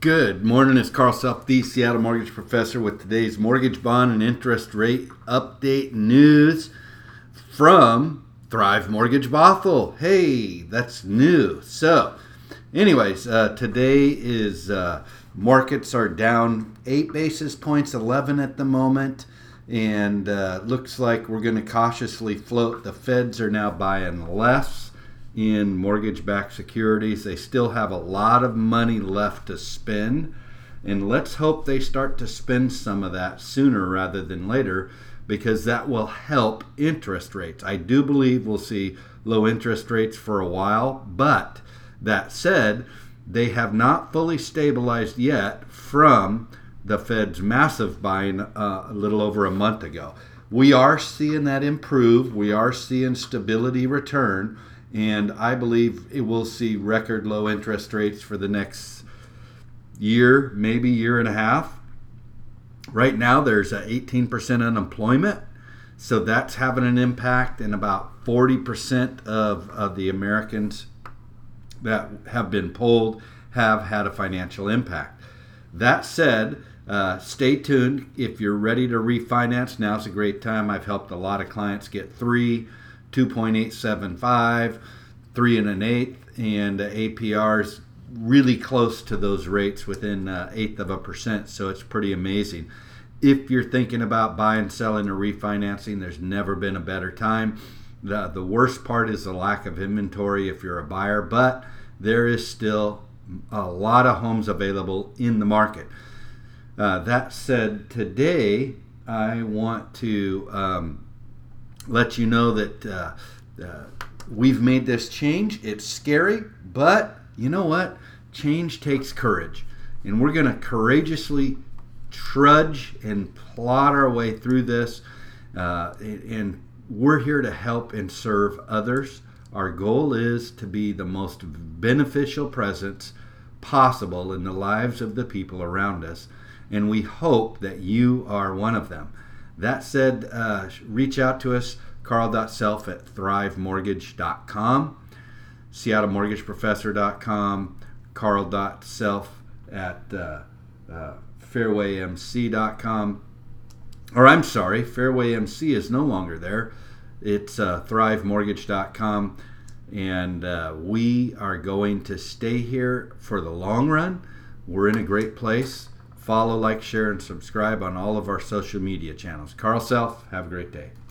Good morning. It's Carl Self, the Seattle Mortgage Professor, with today's mortgage bond and interest rate update news from Thrive Mortgage Bothell. Hey, that's new. So, anyways, uh, today is uh, markets are down eight basis points, 11 at the moment, and uh, looks like we're going to cautiously float. The Feds are now buying less in mortgage backed securities. They still have a lot of money left to spend. And let's hope they start to spend some of that sooner rather than later because that will help interest rates. I do believe we'll see low interest rates for a while, but that said, they have not fully stabilized yet from the Fed's massive buying uh, a little over a month ago. We are seeing that improve. We are seeing stability return and I believe it will see record low interest rates for the next year, maybe year and a half. Right now, there's a 18% unemployment, so that's having an impact, and about 40% of, of the Americans that have been polled have had a financial impact. That said, uh, stay tuned. If you're ready to refinance, now's a great time. I've helped a lot of clients get three 2.875, three and an eighth, and APRs really close to those rates within uh, eighth of a percent. So it's pretty amazing. If you're thinking about buying, selling, or refinancing, there's never been a better time. The, the worst part is the lack of inventory if you're a buyer, but there is still a lot of homes available in the market. Uh, that said, today I want to um, let you know that uh, uh, we've made this change. It's scary, but you know what? Change takes courage. And we're going to courageously trudge and plod our way through this. Uh, and we're here to help and serve others. Our goal is to be the most beneficial presence possible in the lives of the people around us. And we hope that you are one of them. That said, uh, reach out to us, carl.self at thrivemortgage.com, seattlemortgageprofessor.com, carl.self at uh, uh, fairwaymc.com. Or I'm sorry, Fairway MC is no longer there. It's uh, thrivemortgage.com. And uh, we are going to stay here for the long run. We're in a great place. Follow, like, share, and subscribe on all of our social media channels. Carl Self, have a great day.